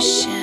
ocean.